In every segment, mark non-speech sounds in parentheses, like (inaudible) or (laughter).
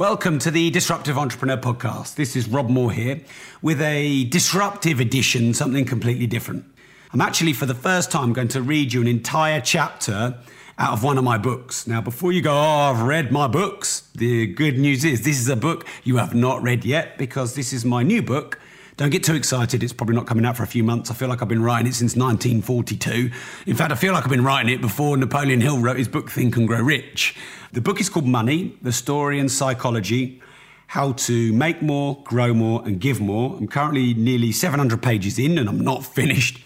Welcome to the Disruptive Entrepreneur Podcast. This is Rob Moore here with a disruptive edition, something completely different. I'm actually, for the first time, going to read you an entire chapter out of one of my books. Now, before you go, oh, I've read my books, the good news is this is a book you have not read yet because this is my new book. Don't get too excited. It's probably not coming out for a few months. I feel like I've been writing it since 1942. In fact, I feel like I've been writing it before Napoleon Hill wrote his book Think and Grow Rich. The book is called Money The Story and Psychology How to Make More, Grow More, and Give More. I'm currently nearly 700 pages in and I'm not finished.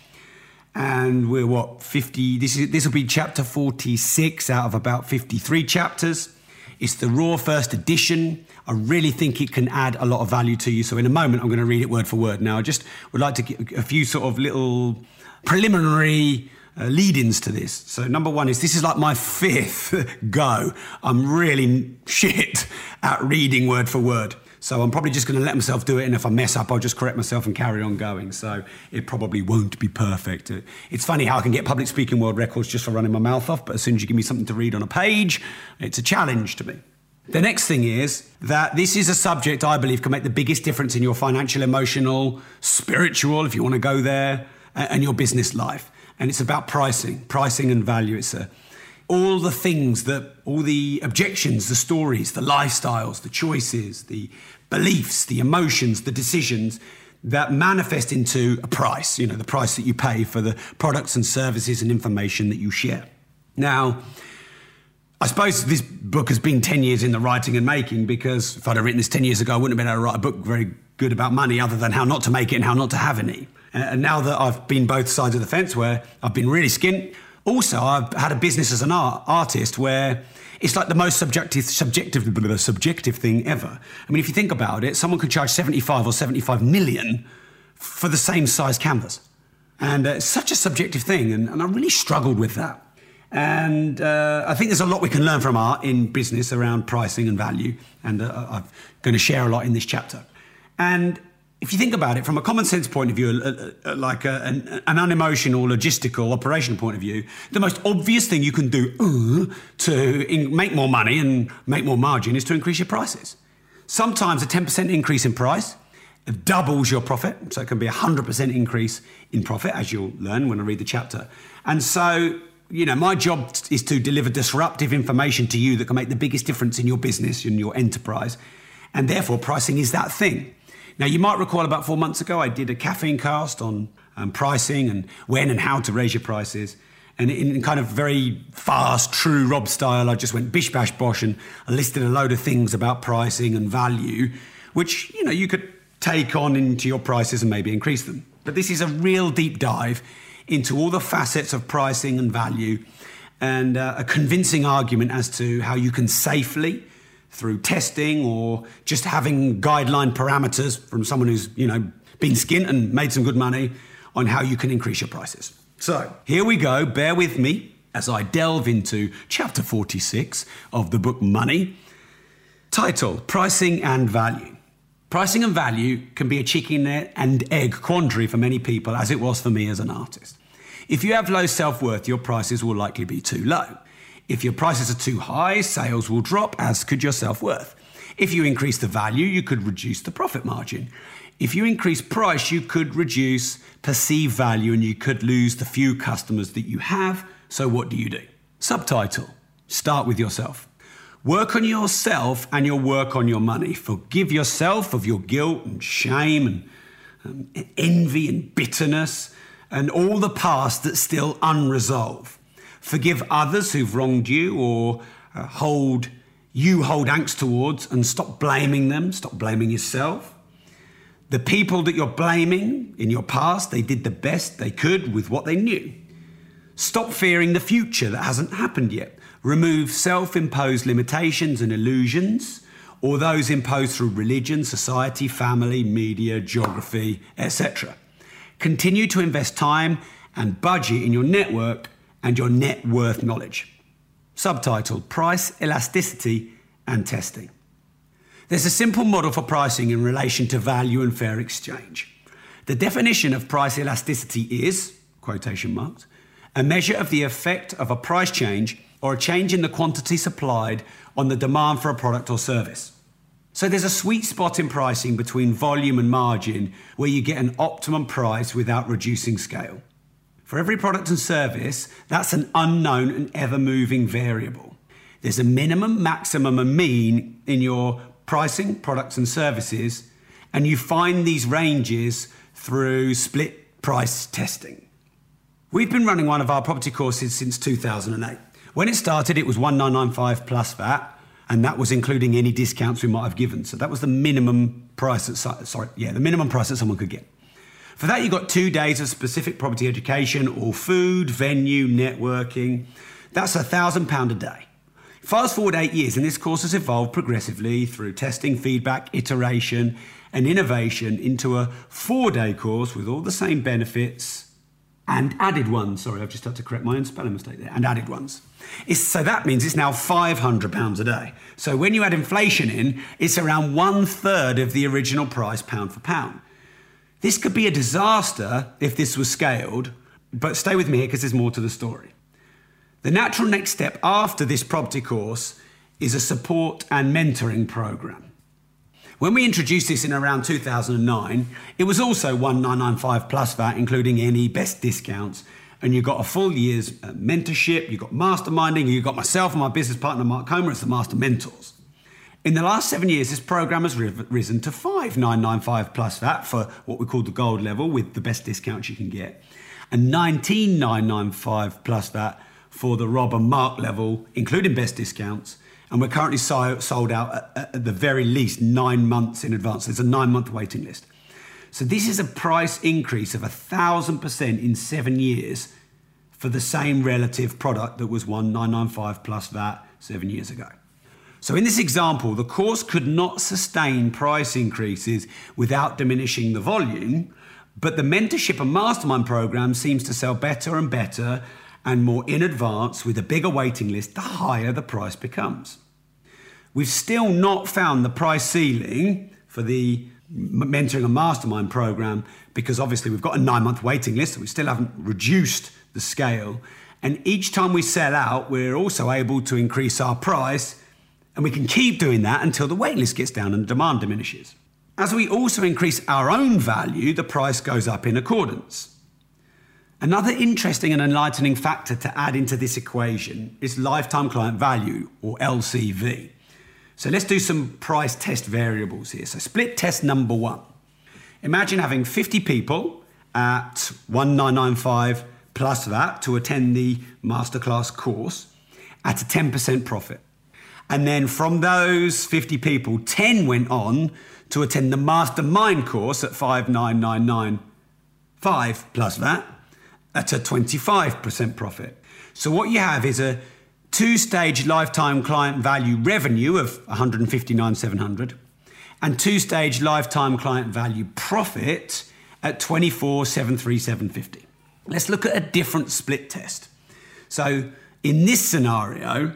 And we're what, 50? This, is, this will be chapter 46 out of about 53 chapters. It's the raw first edition. I really think it can add a lot of value to you. So, in a moment, I'm going to read it word for word. Now, I just would like to give a few sort of little preliminary uh, lead ins to this. So, number one is this is like my fifth (laughs) go. I'm really shit at reading word for word. So, I'm probably just going to let myself do it. And if I mess up, I'll just correct myself and carry on going. So, it probably won't be perfect. Uh, It's funny how I can get public speaking world records just for running my mouth off. But as soon as you give me something to read on a page, it's a challenge to me. The next thing is that this is a subject I believe can make the biggest difference in your financial, emotional, spiritual, if you want to go there, and your business life. And it's about pricing, pricing and value. It's a, all the things that, all the objections, the stories, the lifestyles, the choices, the beliefs, the emotions, the decisions that manifest into a price, you know, the price that you pay for the products and services and information that you share. Now, I suppose this book has been 10 years in the writing and making because if I'd have written this 10 years ago, I wouldn't have been able to write a book very good about money other than how not to make it and how not to have any. And now that I've been both sides of the fence where I've been really skint, also I've had a business as an art, artist where it's like the most subjective, subjective, subjective thing ever. I mean, if you think about it, someone could charge 75 or 75 million for the same size canvas. And uh, it's such a subjective thing, and, and I really struggled with that. And uh, I think there's a lot we can learn from art in business around pricing and value. And uh, I'm going to share a lot in this chapter. And if you think about it from a common sense point of view, like a, an, an, unemotional, logistical, operational point of view, the most obvious thing you can do uh, to in, make more money and make more margin is to increase your prices. Sometimes a 10% increase in price doubles your profit. So it can be a 100% increase in profit, as you'll learn when I read the chapter. And so you know, my job is to deliver disruptive information to you that can make the biggest difference in your business and your enterprise. And therefore, pricing is that thing. Now, you might recall about four months ago, I did a caffeine cast on um, pricing and when and how to raise your prices. And in kind of very fast, true Rob style, I just went bish bash bosh and I listed a load of things about pricing and value, which, you know, you could take on into your prices and maybe increase them. But this is a real deep dive into all the facets of pricing and value and uh, a convincing argument as to how you can safely through testing or just having guideline parameters from someone who's you know been skint and made some good money on how you can increase your prices so here we go bear with me as i delve into chapter 46 of the book money title pricing and value Pricing and value can be a chicken and egg quandary for many people, as it was for me as an artist. If you have low self worth, your prices will likely be too low. If your prices are too high, sales will drop, as could your self worth. If you increase the value, you could reduce the profit margin. If you increase price, you could reduce perceived value and you could lose the few customers that you have. So, what do you do? Subtitle Start with yourself. Work on yourself and you'll work on your money. Forgive yourself of your guilt and shame and um, envy and bitterness and all the past that's still unresolved. Forgive others who've wronged you or uh, hold you hold angst towards and stop blaming them, stop blaming yourself. The people that you're blaming in your past, they did the best they could with what they knew. Stop fearing the future that hasn't happened yet. Remove self imposed limitations and illusions, or those imposed through religion, society, family, media, geography, etc. continue to invest time and budget in your network and your net worth knowledge. Subtitled Price Elasticity and Testing. There's a simple model for pricing in relation to value and fair exchange. The definition of price elasticity is, quotation marks, a measure of the effect of a price change or a change in the quantity supplied on the demand for a product or service. So there's a sweet spot in pricing between volume and margin where you get an optimum price without reducing scale. For every product and service, that's an unknown and ever moving variable. There's a minimum, maximum, and mean in your pricing, products, and services, and you find these ranges through split price testing. We've been running one of our property courses since 2008. When it started, it was 1995 plus VAT, and that was including any discounts we might have given. So that was the minimum price that, sorry, yeah, the minimum price that someone could get. For that, you've got two days of specific property education, all food, venue, networking. That's a thousand pound a day. Fast forward eight years, and this course has evolved progressively through testing, feedback, iteration, and innovation into a four day course with all the same benefits and added ones. Sorry, I've just had to correct my own spelling mistake there. And added ones. It's, so that means it's now £500 a day. So when you add inflation in, it's around one third of the original price pound for pound. This could be a disaster if this was scaled, but stay with me here because there's more to the story. The natural next step after this property course is a support and mentoring program. When we introduced this in around 2009, it was also 1995 plus VAT, including any best discounts. And you got a full year's uh, mentorship, you got masterminding, you got myself and my business partner Mark Homer as the master mentors. In the last seven years, this program has risen to 5995 plus VAT for what we call the gold level with the best discounts you can get, and 19995 plus that for the Rob and Mark level, including best discounts. And we're currently so, sold out at, the very least nine months in advance. There's a nine month waiting list. So this is a price increase of a thousand percent in seven years for the same relative product that was 1995 plus VAT seven years ago. So, in this example, the course could not sustain price increases without diminishing the volume, but the mentorship and mastermind program seems to sell better and better and more in advance with a bigger waiting list the higher the price becomes. We've still not found the price ceiling for the mentoring and mastermind program because obviously we've got a nine month waiting list, so we still haven't reduced the scale. And each time we sell out, we're also able to increase our price and we can keep doing that until the waitlist gets down and demand diminishes. As we also increase our own value, the price goes up in accordance. Another interesting and enlightening factor to add into this equation is lifetime client value, or LCV. So let's do some price test variables here. So, split test number one. Imagine having 50 people at 1995 plus that to attend the masterclass course at a 10% profit. And then from those 50 people, 10 went on to attend the mastermind course at 59995 plus that at a 25% profit. So what you have is a two-stage lifetime client value revenue of 159,700 and two-stage lifetime client value profit at 24,73750. Let's look at a different split test. So in this scenario,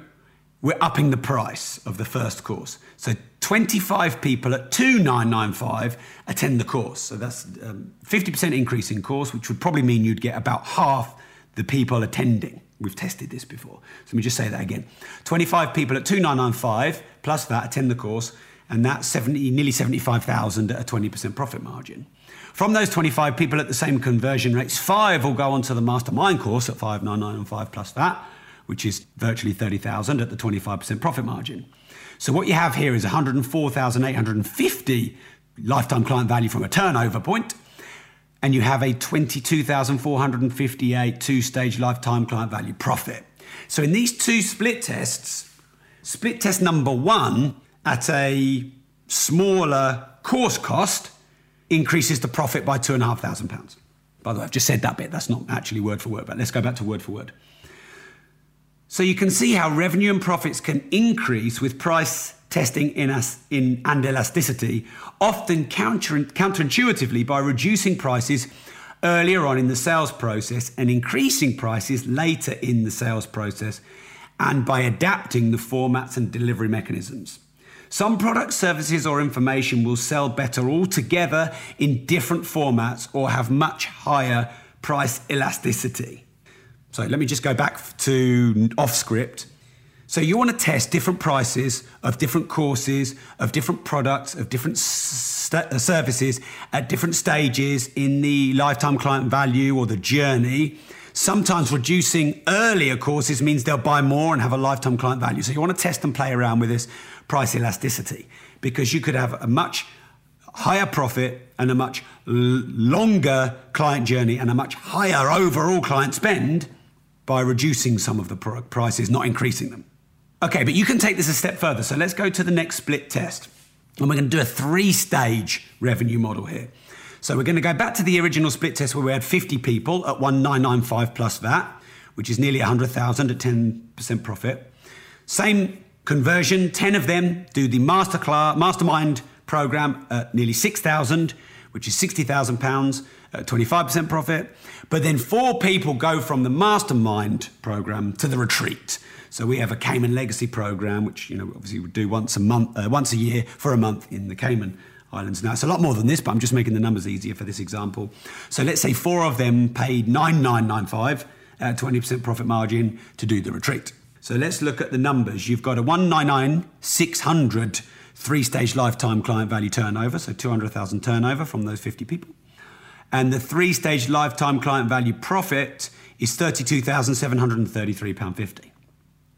we're upping the price of the first course. So 25 people at 2995 attend the course. So that's um, 50% increase in course, which would probably mean you'd get about half the people attending. We've tested this before. So let me just say that again. 25 people at 2995 plus that attend the course, and that's 70, nearly 75,000 at a 20% profit margin. From those 25 people at the same conversion rates, five will go on to the mastermind course at 5995 plus that which is virtually 30,000 at the 25% profit margin. So what you have here is 104,850 lifetime client value from a turnover point, and you have a 22,458 two-stage lifetime client value profit. So in these two split tests, split test number one at a smaller course cost increases the profit by two and a half thousand pounds. By the way, I've just said that bit. That's not actually word for word, but let's go back to word for word. So you can see how revenue and profits can increase with price testing in, us, in and elasticity, often counter, counterintuitively by reducing prices earlier on in the sales process and increasing prices later in the sales process, and by adapting the formats and delivery mechanisms. Some products, services, or information will sell better altogether in different formats or have much higher price elasticity. So let me just go back to off script. So you want to test different prices of different courses, of different products, of different st- uh, services at different stages in the lifetime client value or the journey. Sometimes reducing earlier courses means they'll buy more and have a lifetime client value. So you want to test and play around with this price elasticity because you could have a much higher profit and a much l- longer client journey and a much higher overall client spend by reducing some of the prices, not increasing them. Okay, but you can take this a step further. So let's go to the next split test. And we're going to do a three stage revenue model here. So we're going to go back to the original split test where we had 50 people at 1995 plus VAT, which is nearly 100,000 at 10% profit. Same conversion, 10 of them do the masterclass, mastermind program at nearly 6,000, which is 60,000 pounds at 25% profit. But then four people go from the mastermind program to the retreat. So we have a Cayman Legacy program, which you know obviously we do once a month, uh, once a year for a month in the Cayman Islands. Now it's a lot more than this, but I'm just making the numbers easier for this example. So let's say four of them paid 9995 at 20% profit margin to do the retreat. So let's look at the numbers. You've got a 199 600 three stage lifetime client value turnover, so 200,000 turnover from those 50 people. And the three stage lifetime client value profit is £32,733.50.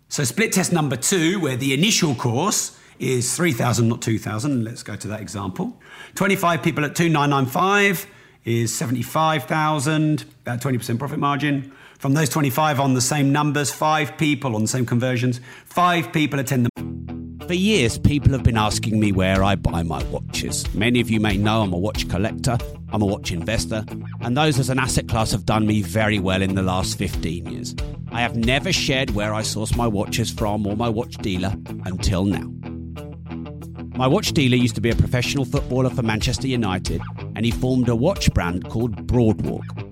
So split test number two, where the initial course is 3,000, not 2,000. Let's go to that example. 25 people at 2,995 is 75,000, about 20% profit margin. From those 25 on the same numbers, five people on the same conversions, five people attend the for years, people have been asking me where I buy my watches. Many of you may know I'm a watch collector, I'm a watch investor, and those as an asset class have done me very well in the last 15 years. I have never shared where I source my watches from or my watch dealer until now. My watch dealer used to be a professional footballer for Manchester United, and he formed a watch brand called Broadwalk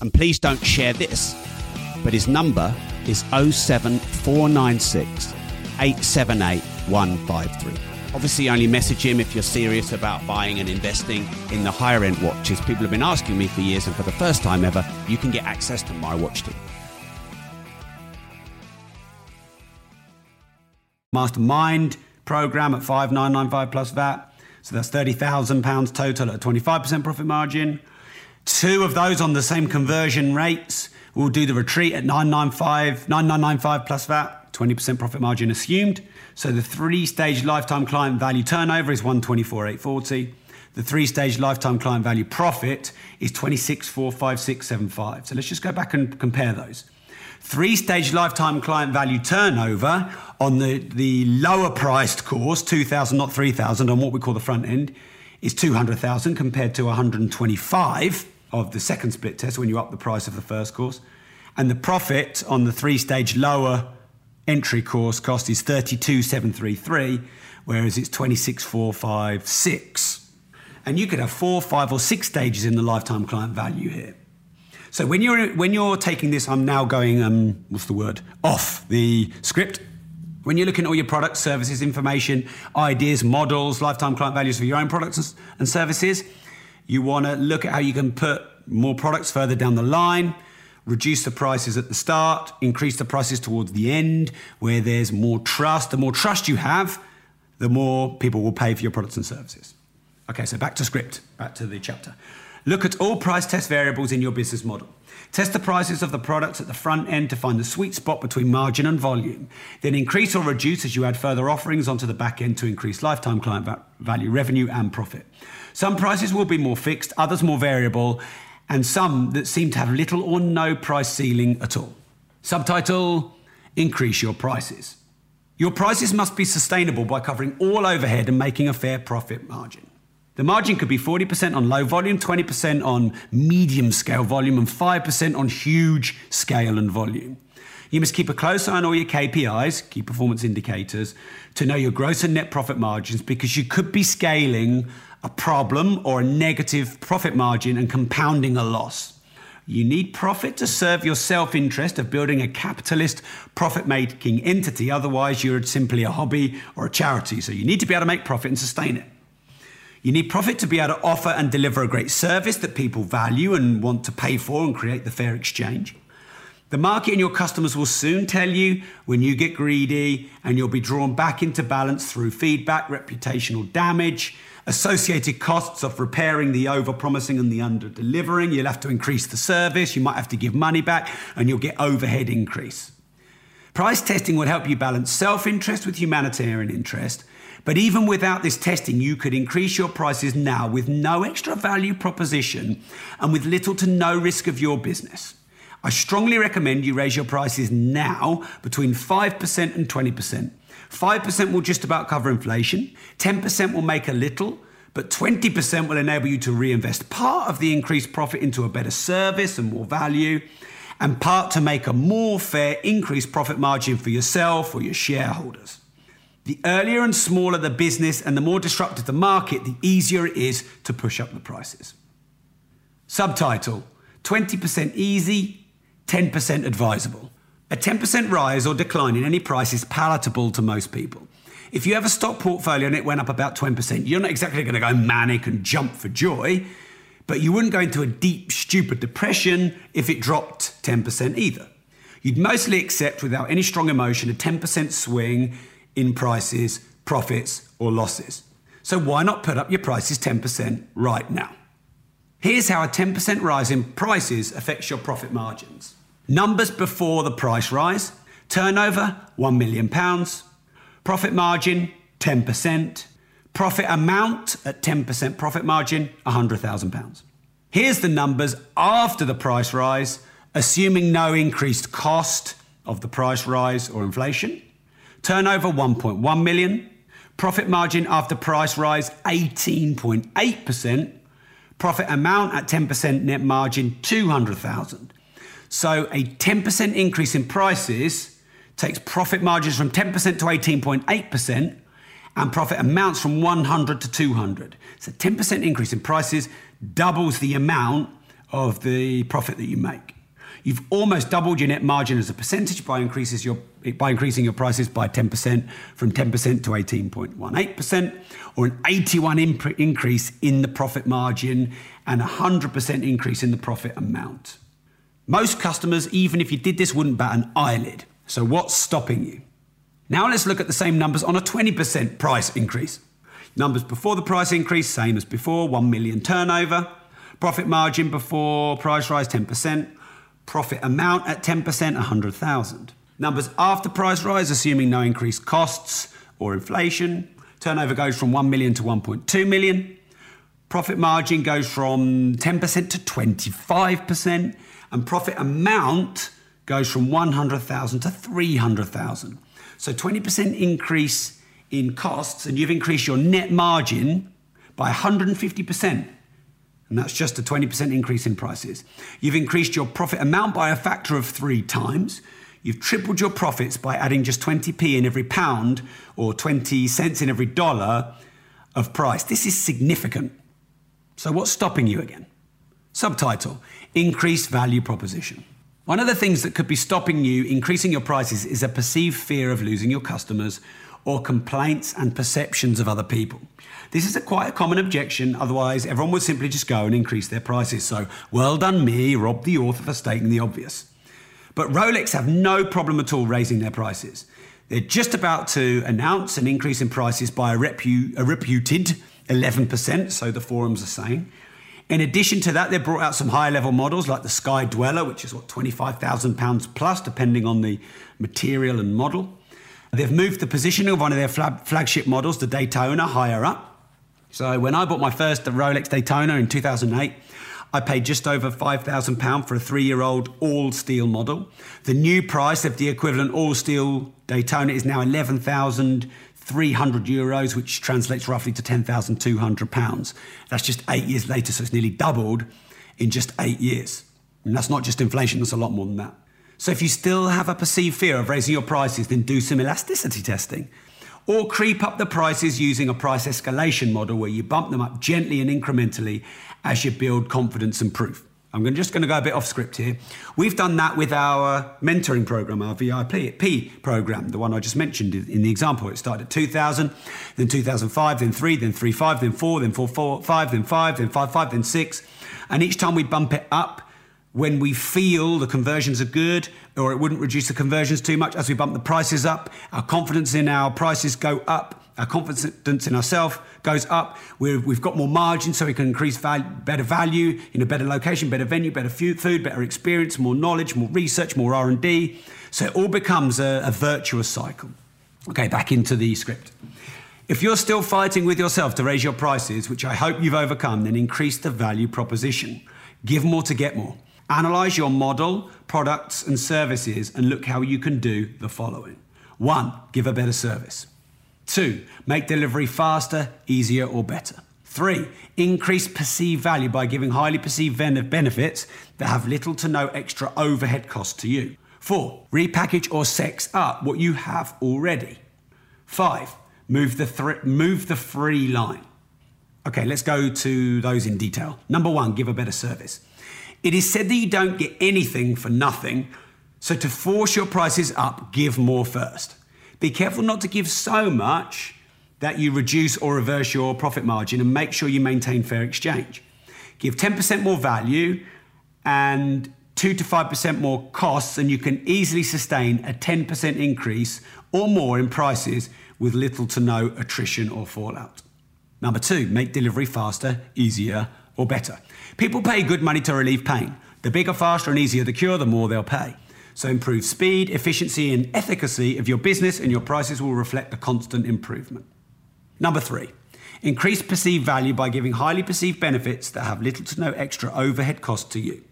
And please don't share this, but his number is 07496 878 153. Obviously, only message him if you're serious about buying and investing in the higher end watches. People have been asking me for years, and for the first time ever, you can get access to my watch team. Mastermind program at 5995 plus VAT. So that's £30,000 total at a 25% profit margin. Two of those on the same conversion rates will do the retreat at 995, 9995 plus VAT, 20% profit margin assumed. So the three stage lifetime client value turnover is 124,840. The three stage lifetime client value profit is 26,45675. So let's just go back and compare those. Three stage lifetime client value turnover on the, the lower priced course, 2,000, not 3,000, on what we call the front end, is 200,000 compared to 125 of the second split test when you up the price of the first course. And the profit on the three stage lower entry course cost is 32,733, whereas it's 26,456. And you could have four, five, or six stages in the lifetime client value here. So when you're when you're taking this, I'm now going um, what's the word off the script. When you're looking at all your products, services, information, ideas, models, lifetime client values for your own products and services, you want to look at how you can put more products further down the line, reduce the prices at the start, increase the prices towards the end, where there's more trust. The more trust you have, the more people will pay for your products and services. Okay, so back to script, back to the chapter. Look at all price test variables in your business model. Test the prices of the products at the front end to find the sweet spot between margin and volume. Then increase or reduce as you add further offerings onto the back end to increase lifetime client value, revenue, and profit. Some prices will be more fixed, others more variable, and some that seem to have little or no price ceiling at all. Subtitle Increase your prices. Your prices must be sustainable by covering all overhead and making a fair profit margin. The margin could be 40% on low volume, 20% on medium scale volume, and 5% on huge scale and volume. You must keep a close eye on all your KPIs, key performance indicators, to know your gross and net profit margins because you could be scaling a problem or a negative profit margin and compounding a loss. You need profit to serve your self interest of building a capitalist, profit making entity. Otherwise, you're simply a hobby or a charity. So you need to be able to make profit and sustain it. You need profit to be able to offer and deliver a great service that people value and want to pay for and create the fair exchange. The market and your customers will soon tell you when you get greedy and you'll be drawn back into balance through feedback, reputational damage, associated costs of repairing the over promising and the under delivering. You'll have to increase the service, you might have to give money back, and you'll get overhead increase. Price testing would help you balance self interest with humanitarian interest. But even without this testing, you could increase your prices now with no extra value proposition and with little to no risk of your business. I strongly recommend you raise your prices now between 5% and 20%. 5% will just about cover inflation, 10% will make a little, but 20% will enable you to reinvest part of the increased profit into a better service and more value, and part to make a more fair increased profit margin for yourself or your shareholders. The earlier and smaller the business and the more disruptive the market, the easier it is to push up the prices. Subtitle 20% easy, 10% advisable. A 10% rise or decline in any price is palatable to most people. If you have a stock portfolio and it went up about 20%, you're not exactly going to go manic and jump for joy, but you wouldn't go into a deep, stupid depression if it dropped 10% either. You'd mostly accept without any strong emotion a 10% swing in prices, profits, or losses. So why not put up your prices 10% right now? Here's how a 10% rise in prices affects your profit margins. Numbers before the price rise turnover, £1 million. Profit margin, 10%. Profit amount at 10% profit margin, £100,000. Here's the numbers after the price rise, assuming no increased cost of the price rise or inflation. Turnover 1.1 million. Profit margin after price rise 18.8%. Profit amount at 10% net margin 200,000. So a 10% increase in prices takes profit margins from 10% to 18.8% and profit amounts from 100 to 200. So 10% increase in prices doubles the amount of the profit that you make. You've almost doubled your net margin as a percentage by, increases your, by increasing your prices by 10% from 10% to 18.18%, or an 81 imp- increase in the profit margin and a 100% increase in the profit amount. Most customers, even if you did this, wouldn't bat an eyelid. So, what's stopping you? Now, let's look at the same numbers on a 20% price increase. Numbers before the price increase, same as before 1 million turnover. Profit margin before price rise 10%. Profit amount at 10%, 100,000. Numbers after price rise, assuming no increased costs or inflation. Turnover goes from 1 million to 1.2 million. Profit margin goes from 10% to 25% and profit amount goes from 100,000 to 300,000. So 20% increase in costs and you've increased your net margin by 150%. And that's just a 20% increase in prices. You've increased your profit amount by a factor of three times. You've tripled your profits by adding just 20p in every pound or 20 cents in every dollar of price. This is significant. So, what's stopping you again? Subtitle Increased Value Proposition. One of the things that could be stopping you increasing your prices is a perceived fear of losing your customers or complaints and perceptions of other people. This is a quite a common objection, otherwise, everyone would simply just go and increase their prices. So, well done me, Rob the author, for stating the obvious. But Rolex have no problem at all raising their prices. They're just about to announce an increase in prices by a, repu- a reputed 11%, so the forums are saying. In addition to that, they brought out some higher level models like the Sky Dweller, which is what, £25,000 plus, depending on the material and model. They've moved the positioning of one of their flagship models, the Daytona, higher up. So when I bought my first Rolex Daytona in 2008, I paid just over £5,000 for a three year old all steel model. The new price of the equivalent all steel Daytona is now 11,300 euros, which translates roughly to £10,200. That's just eight years later, so it's nearly doubled in just eight years. And that's not just inflation, that's a lot more than that. So if you still have a perceived fear of raising your prices, then do some elasticity testing. Or creep up the prices using a price escalation model where you bump them up gently and incrementally as you build confidence and proof. I'm just going to go a bit off script here. We've done that with our mentoring program, our VIP program, the one I just mentioned in the example. It started at 2000, then 2005, then 3, then 3, 5, then 4, then 4, 4 5, then 5, then 5, 5, then 6. And each time we bump it up, when we feel the conversions are good or it wouldn't reduce the conversions too much as we bump the prices up our confidence in our prices go up our confidence in ourselves goes up. We have got more margin so we can increase value, better value in a better location better venue better food better experience more knowledge more research more r&d so it all becomes a, a virtuous cycle. Okay back into the script. If you're still fighting with yourself to raise your prices which i hope you've overcome then increase the value proposition. Give more to get more. Analyze your model, products, and services and look how you can do the following. One, give a better service. Two, make delivery faster, easier, or better. Three, increase perceived value by giving highly perceived benefits that have little to no extra overhead cost to you. Four, repackage or sex up what you have already. Five, move the, th- move the free line. Okay, let's go to those in detail. Number one, give a better service. It is said that you don't get anything for nothing, so to force your prices up, give more first. Be careful not to give so much that you reduce or reverse your profit margin and make sure you maintain fair exchange. Give 10% more value and 2 to 5% more costs, and you can easily sustain a 10% increase or more in prices with little to no attrition or fallout. Number two, make delivery faster, easier, or better. People pay good money to relieve pain. The bigger, faster, and easier the cure, the more they'll pay. So improve speed, efficiency, and efficacy of your business, and your prices will reflect the constant improvement. Number three, increase perceived value by giving highly perceived benefits that have little to no extra overhead cost to you.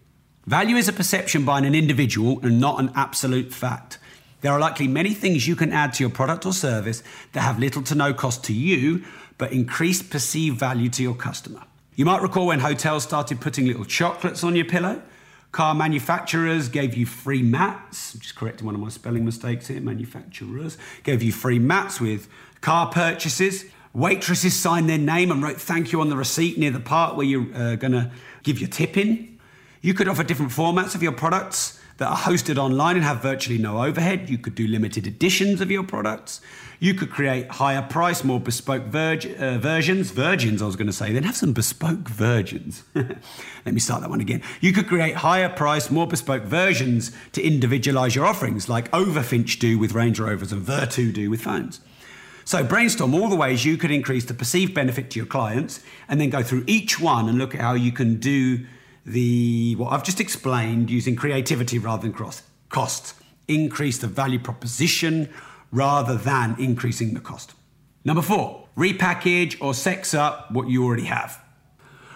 Value is a perception by an individual and not an absolute fact. There are likely many things you can add to your product or service that have little to no cost to you, but increase perceived value to your customer. You might recall when hotels started putting little chocolates on your pillow. Car manufacturers gave you free mats, just correcting one of my spelling mistakes here. Manufacturers gave you free mats with car purchases. Waitresses signed their name and wrote thank you on the receipt near the part where you're uh, going to give your tip in. You could offer different formats of your products that are hosted online and have virtually no overhead. You could do limited editions of your products. You could create higher price, more bespoke virg- uh, versions, virgins, I was going to say, then have some bespoke virgins. (laughs) Let me start that one again. You could create higher price, more bespoke versions to individualize your offerings, like Overfinch do with Range Rovers and Vertu do with phones. So brainstorm all the ways you could increase the perceived benefit to your clients and then go through each one and look at how you can do the what I've just explained using creativity rather than cost. Cost. Increase the value proposition rather than increasing the cost. Number four, repackage or sex up what you already have.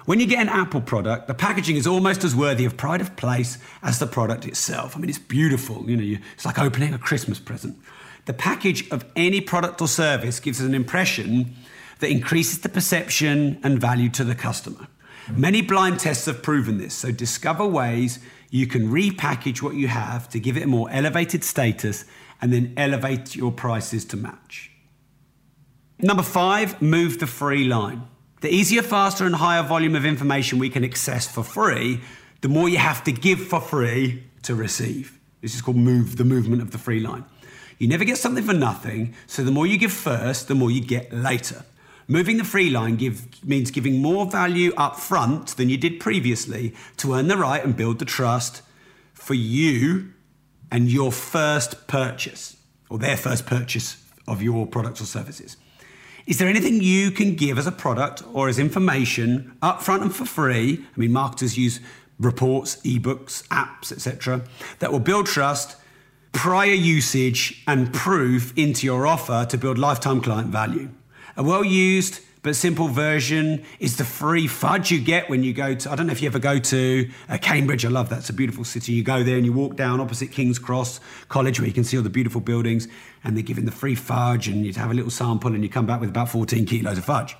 When you get an Apple product, the packaging is almost as worthy of pride of place as the product itself. I mean, it's beautiful. You know, it's like opening a Christmas present. The package of any product or service gives an impression that increases the perception and value to the customer. Many blind tests have proven this, so discover ways you can repackage what you have to give it a more elevated status and then elevate your prices to match. Number five, move the free line. The easier, faster, and higher volume of information we can access for free, the more you have to give for free to receive. This is called move the movement of the free line. You never get something for nothing, so the more you give first, the more you get later. Moving the free line give, means giving more value up front than you did previously to earn the right and build the trust for you and your first purchase or their first purchase of your products or services. Is there anything you can give as a product or as information upfront and for free? I mean, marketers use reports, ebooks, apps, etc., that will build trust, prior usage, and proof into your offer to build lifetime client value. A well used But simple version is the free fudge you get when you go to, I don't know if you ever go to uh, Cambridge. I love that. It's a beautiful city. You go there and you walk down opposite King's Cross College where you can see all the beautiful buildings and they're giving the free fudge and you'd have a little sample and you come back with about 14 kilos of fudge.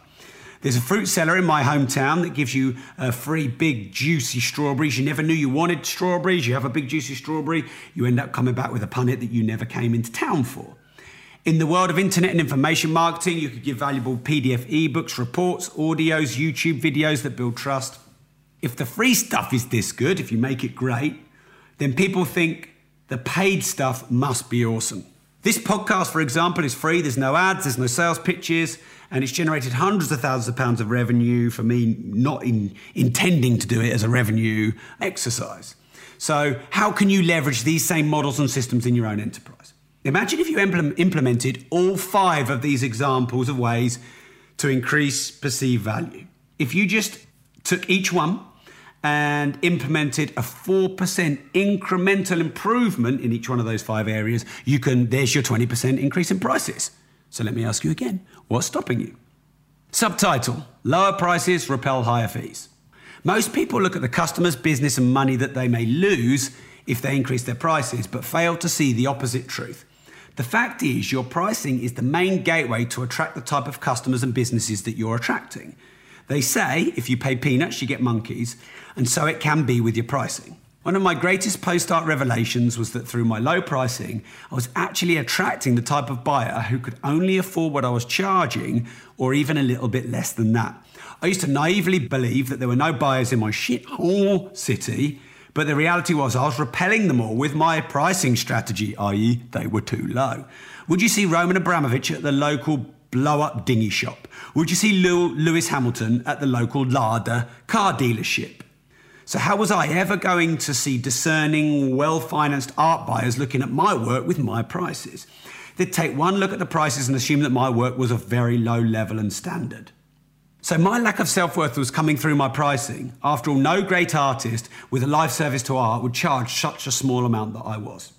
There's a fruit seller in my hometown that gives you uh, free big juicy strawberries. You never knew you wanted strawberries. You have a big juicy strawberry, you end up coming back with a punnet that you never came into town for. In the world of internet and information marketing, you could give valuable PDF ebooks, reports, audios, YouTube videos that build trust. If the free stuff is this good, if you make it great, then people think the paid stuff must be awesome. This podcast, for example, is free. There's no ads, there's no sales pitches, and it's generated hundreds of thousands of pounds of revenue for me not in, intending to do it as a revenue exercise. So, how can you leverage these same models and systems in your own enterprise? Imagine if you implemented all five of these examples of ways to increase perceived value. If you just took each one and implemented a 4% incremental improvement in each one of those five areas, you can, there's your 20% increase in prices. So let me ask you again what's stopping you? Subtitle Lower prices repel higher fees. Most people look at the customer's business and money that they may lose if they increase their prices, but fail to see the opposite truth. The fact is, your pricing is the main gateway to attract the type of customers and businesses that you're attracting. They say if you pay peanuts, you get monkeys, and so it can be with your pricing. One of my greatest post art revelations was that through my low pricing, I was actually attracting the type of buyer who could only afford what I was charging or even a little bit less than that. I used to naively believe that there were no buyers in my shithole city but the reality was, I was repelling them all with my pricing strategy, i.e., they were too low. Would you see Roman Abramovich at the local blow up dinghy shop? Would you see Lewis Hamilton at the local Lada car dealership? So, how was I ever going to see discerning, well financed art buyers looking at my work with my prices? They'd take one look at the prices and assume that my work was of very low level and standard. So my lack of self-worth was coming through my pricing. After all, no great artist with a life service to art would charge such a small amount that I was.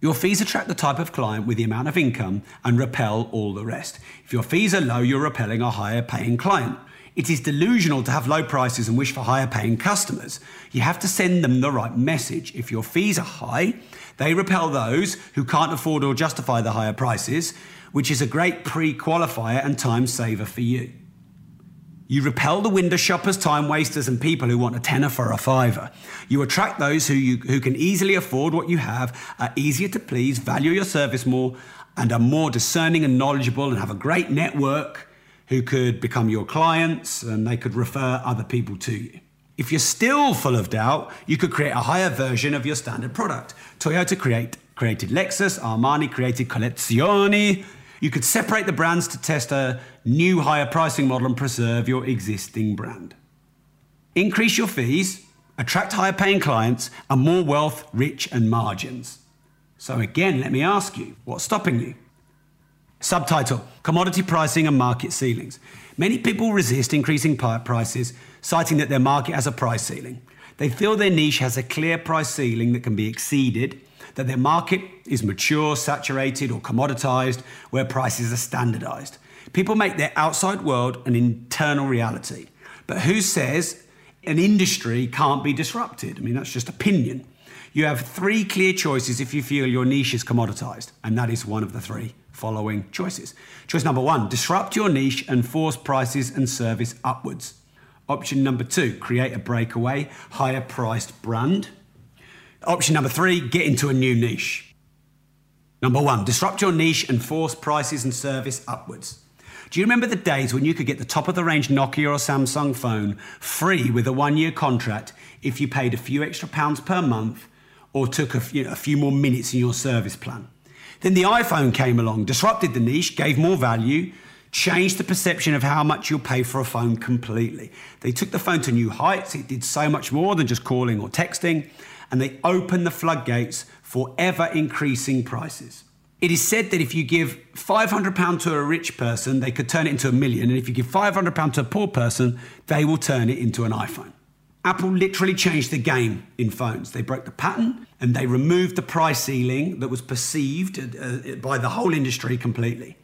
Your fees attract the type of client with the amount of income and repel all the rest. If your fees are low, you're repelling a higher paying client. It is delusional to have low prices and wish for higher paying customers. You have to send them the right message. If your fees are high, they repel those who can't afford or justify the higher prices, which is a great pre qualifier and time saver for you. You repel the window shoppers, time wasters, and people who want a tenner for a fiver. You attract those who, you, who can easily afford what you have, are easier to please, value your service more, and are more discerning and knowledgeable and have a great network who could become your clients and they could refer other people to you. If you're still full of doubt, you could create a higher version of your standard product. Toyota create, created Lexus, Armani created Collezioni, you could separate the brands to test a new higher pricing model and preserve your existing brand. Increase your fees, attract higher paying clients, and more wealth, rich, and margins. So, again, let me ask you what's stopping you? Subtitle Commodity Pricing and Market Ceilings. Many people resist increasing prices, citing that their market has a price ceiling. They feel their niche has a clear price ceiling that can be exceeded that their market is mature, saturated, or commoditized, where prices are standardized. People make their outside world an internal reality. But who says an industry can't be disrupted? I mean, that's just opinion. You have three clear choices if you feel your niche is commoditized, and that is one of the three following choices. Choice number one disrupt your niche and force prices and service upwards. Option number two create a breakaway, higher priced brand. Option number three, get into a new niche. Number one, disrupt your niche and force prices and service upwards. Do you remember the days when you could get the top of the range Nokia or Samsung phone free with a one year contract if you paid a few extra pounds per month or took a few, a few more minutes in your service plan? Then the iPhone came along, disrupted the niche, gave more value, changed the perception of how much you'll pay for a phone completely. They took the phone to new heights. It did so much more than just calling or texting and they opened the floodgates for ever increasing prices. It is said that if you give £500 to a rich person, they could turn it into a million. And if you give £500 to a poor person, they will turn it into an iPhone. Apple literally changed the game in phones. They broke the pattern and they removed the price ceiling that was perceived uh, by the whole industry completely.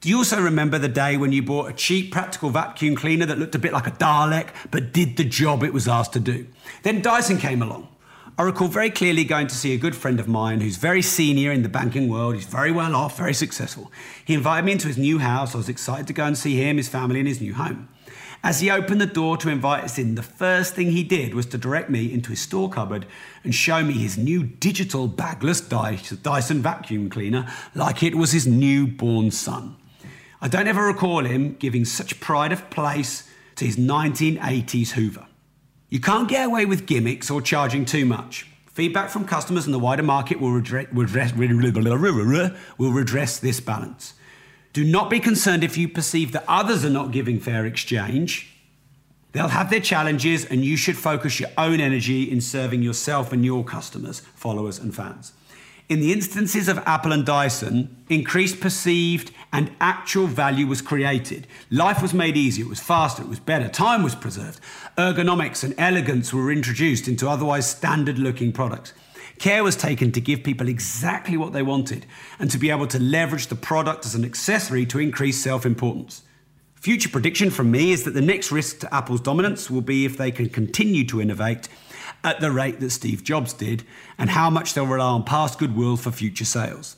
Do you also remember the day when you bought a cheap practical vacuum cleaner that looked a bit like a Dalek but did the job it was asked to do? Then Dyson came along. I recall very clearly going to see a good friend of mine who's very senior in the banking world. He's very well off, very successful. He invited me into his new house. I was excited to go and see him, his family, and his new home. As he opened the door to invite us in, the first thing he did was to direct me into his store cupboard and show me his new digital bagless Dyson vacuum cleaner like it was his newborn son. I don't ever recall him giving such pride of place to his 1980s Hoover. You can't get away with gimmicks or charging too much. Feedback from customers and the wider market will redress, (laughs) will redress this balance. Do not be concerned if you perceive that others are not giving fair exchange. They'll have their challenges, and you should focus your own energy in serving yourself and your customers, followers, and fans. In the instances of Apple and Dyson, increased perceived and actual value was created. Life was made easier, it was faster, it was better, time was preserved. Ergonomics and elegance were introduced into otherwise standard looking products. Care was taken to give people exactly what they wanted and to be able to leverage the product as an accessory to increase self importance. Future prediction from me is that the next risk to Apple's dominance will be if they can continue to innovate at the rate that Steve Jobs did and how much they'll rely on past goodwill for future sales.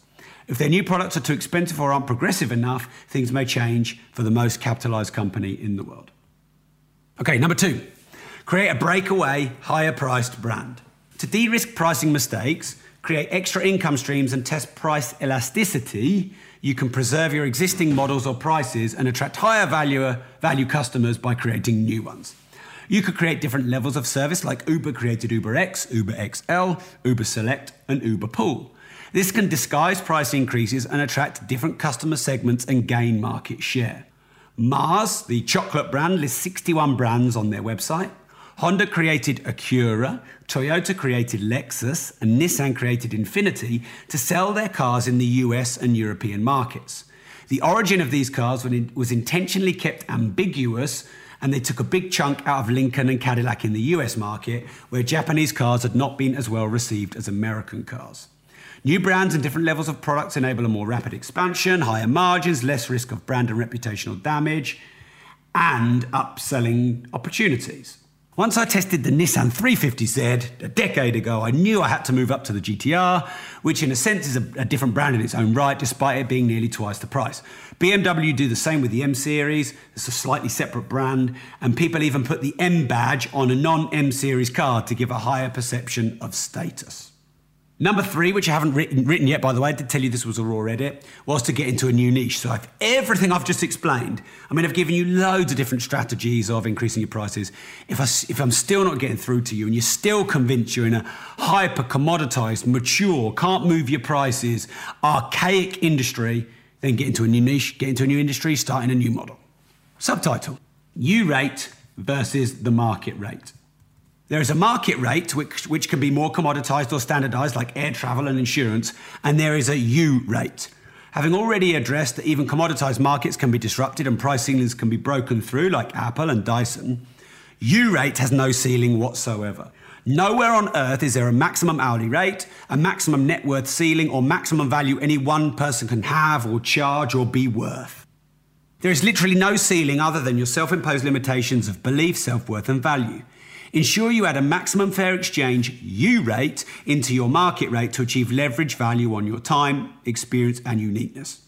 If their new products are too expensive or aren't progressive enough, things may change for the most capitalized company in the world. Okay, number two, create a breakaway, higher priced brand. To de risk pricing mistakes, create extra income streams, and test price elasticity, you can preserve your existing models or prices and attract higher value, value customers by creating new ones. You could create different levels of service like Uber created Uber X, Uber XL, Uber Select, and Uber Pool. This can disguise price increases and attract different customer segments and gain market share. Mars, the chocolate brand, lists 61 brands on their website. Honda created Acura, Toyota created Lexus, and Nissan created Infiniti to sell their cars in the US and European markets. The origin of these cars was intentionally kept ambiguous and they took a big chunk out of Lincoln and Cadillac in the US market, where Japanese cars had not been as well received as American cars. New brands and different levels of products enable a more rapid expansion, higher margins, less risk of brand and reputational damage, and upselling opportunities. Once I tested the Nissan 350Z a decade ago, I knew I had to move up to the GTR, which in a sense is a, a, different brand in its own right, despite it being nearly twice the price. BMW do the same with the M Series, it's a slightly separate brand, and people even put the M badge on a non M Series car to give a higher perception of status. Number three, which I haven't written, written, yet, by the way, I did tell you this was a raw edit, was to get into a new niche. So, if everything I've just explained, I mean, I've given you loads of different strategies of increasing your prices. If, I, if I'm still not getting through to you and you're still convinced you're in a hyper commoditized, mature, can't move your prices, archaic industry, then get into a new niche, get into a new industry, start in a new model. Subtitle You rate versus the market rate. There is a market rate which, which can be more commoditized or standardized, like air travel and insurance, and there is a U rate. Having already addressed that even commoditized markets can be disrupted and price ceilings can be broken through, like Apple and Dyson, U rate has no ceiling whatsoever. Nowhere on earth is there a maximum hourly rate, a maximum net worth ceiling, or maximum value any one person can have or charge or be worth. There is literally no ceiling other than your self imposed limitations of belief, self worth, and value. Ensure you add a maximum fair exchange U rate into your market rate to achieve leverage value on your time, experience, and uniqueness.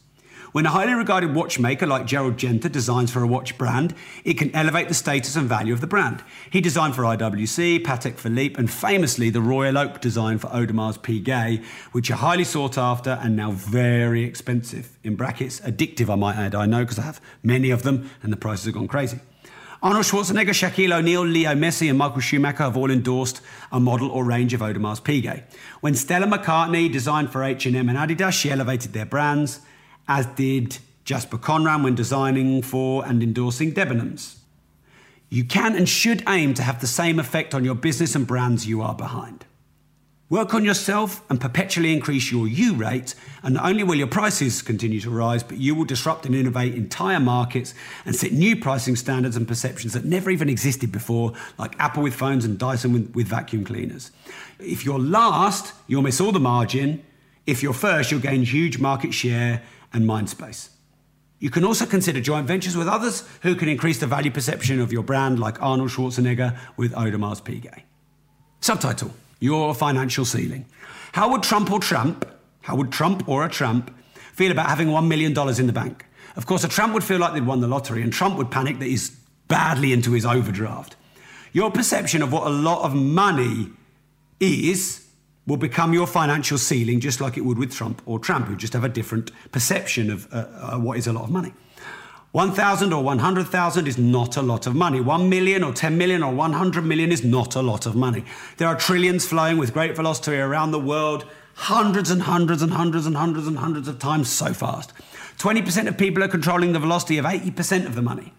When a highly regarded watchmaker like Gerald Genta designs for a watch brand, it can elevate the status and value of the brand. He designed for IWC, Patek Philippe, and famously the Royal Oak design for Audemars Piguet, which are highly sought after and now very expensive. In brackets, addictive, I might add. I know because I have many of them and the prices have gone crazy. Arnold Schwarzenegger, Shaquille O'Neal, Leo Messi, and Michael Schumacher have all endorsed a model or range of Audemars Piguet. When Stella McCartney designed for H&M and Adidas, she elevated their brands, as did Jasper Conran when designing for and endorsing Debenhams. You can and should aim to have the same effect on your business and brands you are behind. Work on yourself and perpetually increase your U rate, and not only will your prices continue to rise, but you will disrupt and innovate entire markets and set new pricing standards and perceptions that never even existed before, like Apple with phones and Dyson with, with vacuum cleaners. If you're last, you'll miss all the margin. If you're first, you'll gain huge market share and mind space. You can also consider joint ventures with others who can increase the value perception of your brand, like Arnold Schwarzenegger with Audemars Piguet. Subtitle Your Financial Ceiling. How would Trump or tramp, how would Trump or a tramp feel about having $1 million in the bank? Of course, a tramp would feel like they'd won the lottery, and Trump would panic that he's badly into his overdraft. Your perception of what a lot of money is will become your financial ceiling, just like it would with Trump or tramp, who just have a different perception of uh, uh, what is a lot of money. 1,000 or 100,000 is not a lot of money. 1 million or 10 million or 100 million is not a lot of money. There are trillions flowing with great velocity around the world, hundreds and hundreds and hundreds and hundreds and hundreds of times so fast. 20% of people are controlling the velocity of 80% of the money.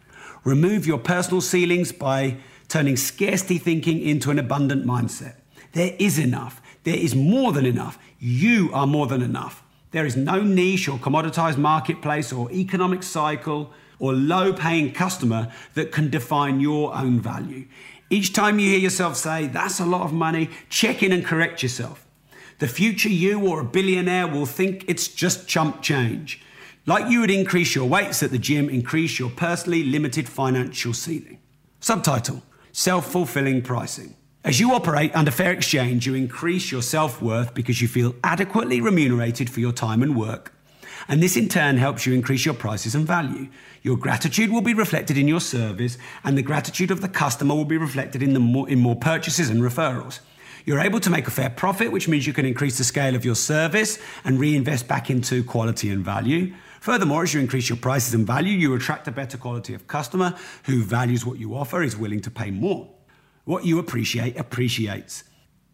Remove your personal ceilings by turning scarcity thinking into an abundant mindset. There is enough. There is more than enough. You are more than enough. There is no niche or commoditized marketplace or economic cycle or low paying customer that can define your own value. Each time you hear yourself say, that's a lot of money, check in and correct yourself. The future you or a billionaire will think it's just chump change. Like you would increase your weights at the gym, increase your personally limited financial ceiling. Subtitle Self fulfilling pricing. As you operate under fair exchange, you increase your self worth because you feel adequately remunerated for your time and work. And this in turn helps you increase your prices and value. Your gratitude will be reflected in your service, and the gratitude of the customer will be reflected in, the more, in more purchases and referrals. You're able to make a fair profit, which means you can increase the scale of your service and reinvest back into quality and value. Furthermore, as you increase your prices and value, you attract a better quality of customer who values what you offer, is willing to pay more. What you appreciate appreciates.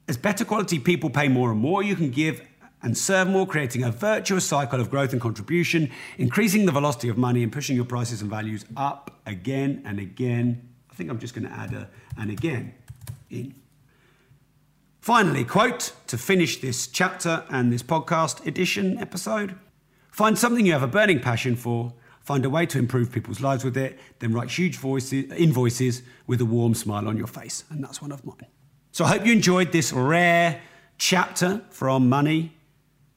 As better quality people pay more and more, you can give and serve more, creating a virtuous cycle of growth and contribution, increasing the velocity of money and pushing your prices and values up again and again. I think I'm just going to add a and again in. Finally, quote to finish this chapter and this podcast edition episode find something you have a burning passion for find a way to improve people's lives with it, then write huge voices, invoices with a warm smile on your face. And that's one of mine. So I hope you enjoyed this rare chapter from Money,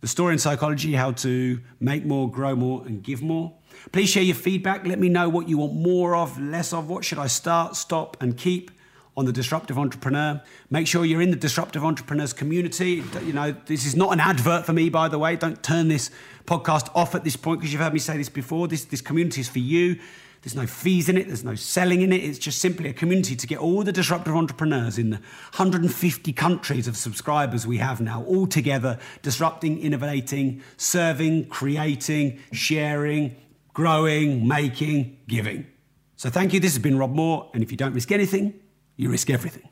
the story in psychology, how to make more, grow more, and give more. Please share your feedback. Let me know what you want more of, less of. What should I start, stop, and keep? on the disruptive entrepreneur. Make sure you're in the disruptive entrepreneurs community. You know, this is not an advert for me, by the way. Don't turn this podcast off at this point because you've heard me say this before. This, this community is for you. There's no fees in it, there's no selling in it. It's just simply a community to get all the disruptive entrepreneurs in the 150 countries of subscribers we have now all together, disrupting, innovating, serving, creating, sharing, growing, making, giving. So thank you. This has been Rob Moore. And if you don't risk anything, you risk everything.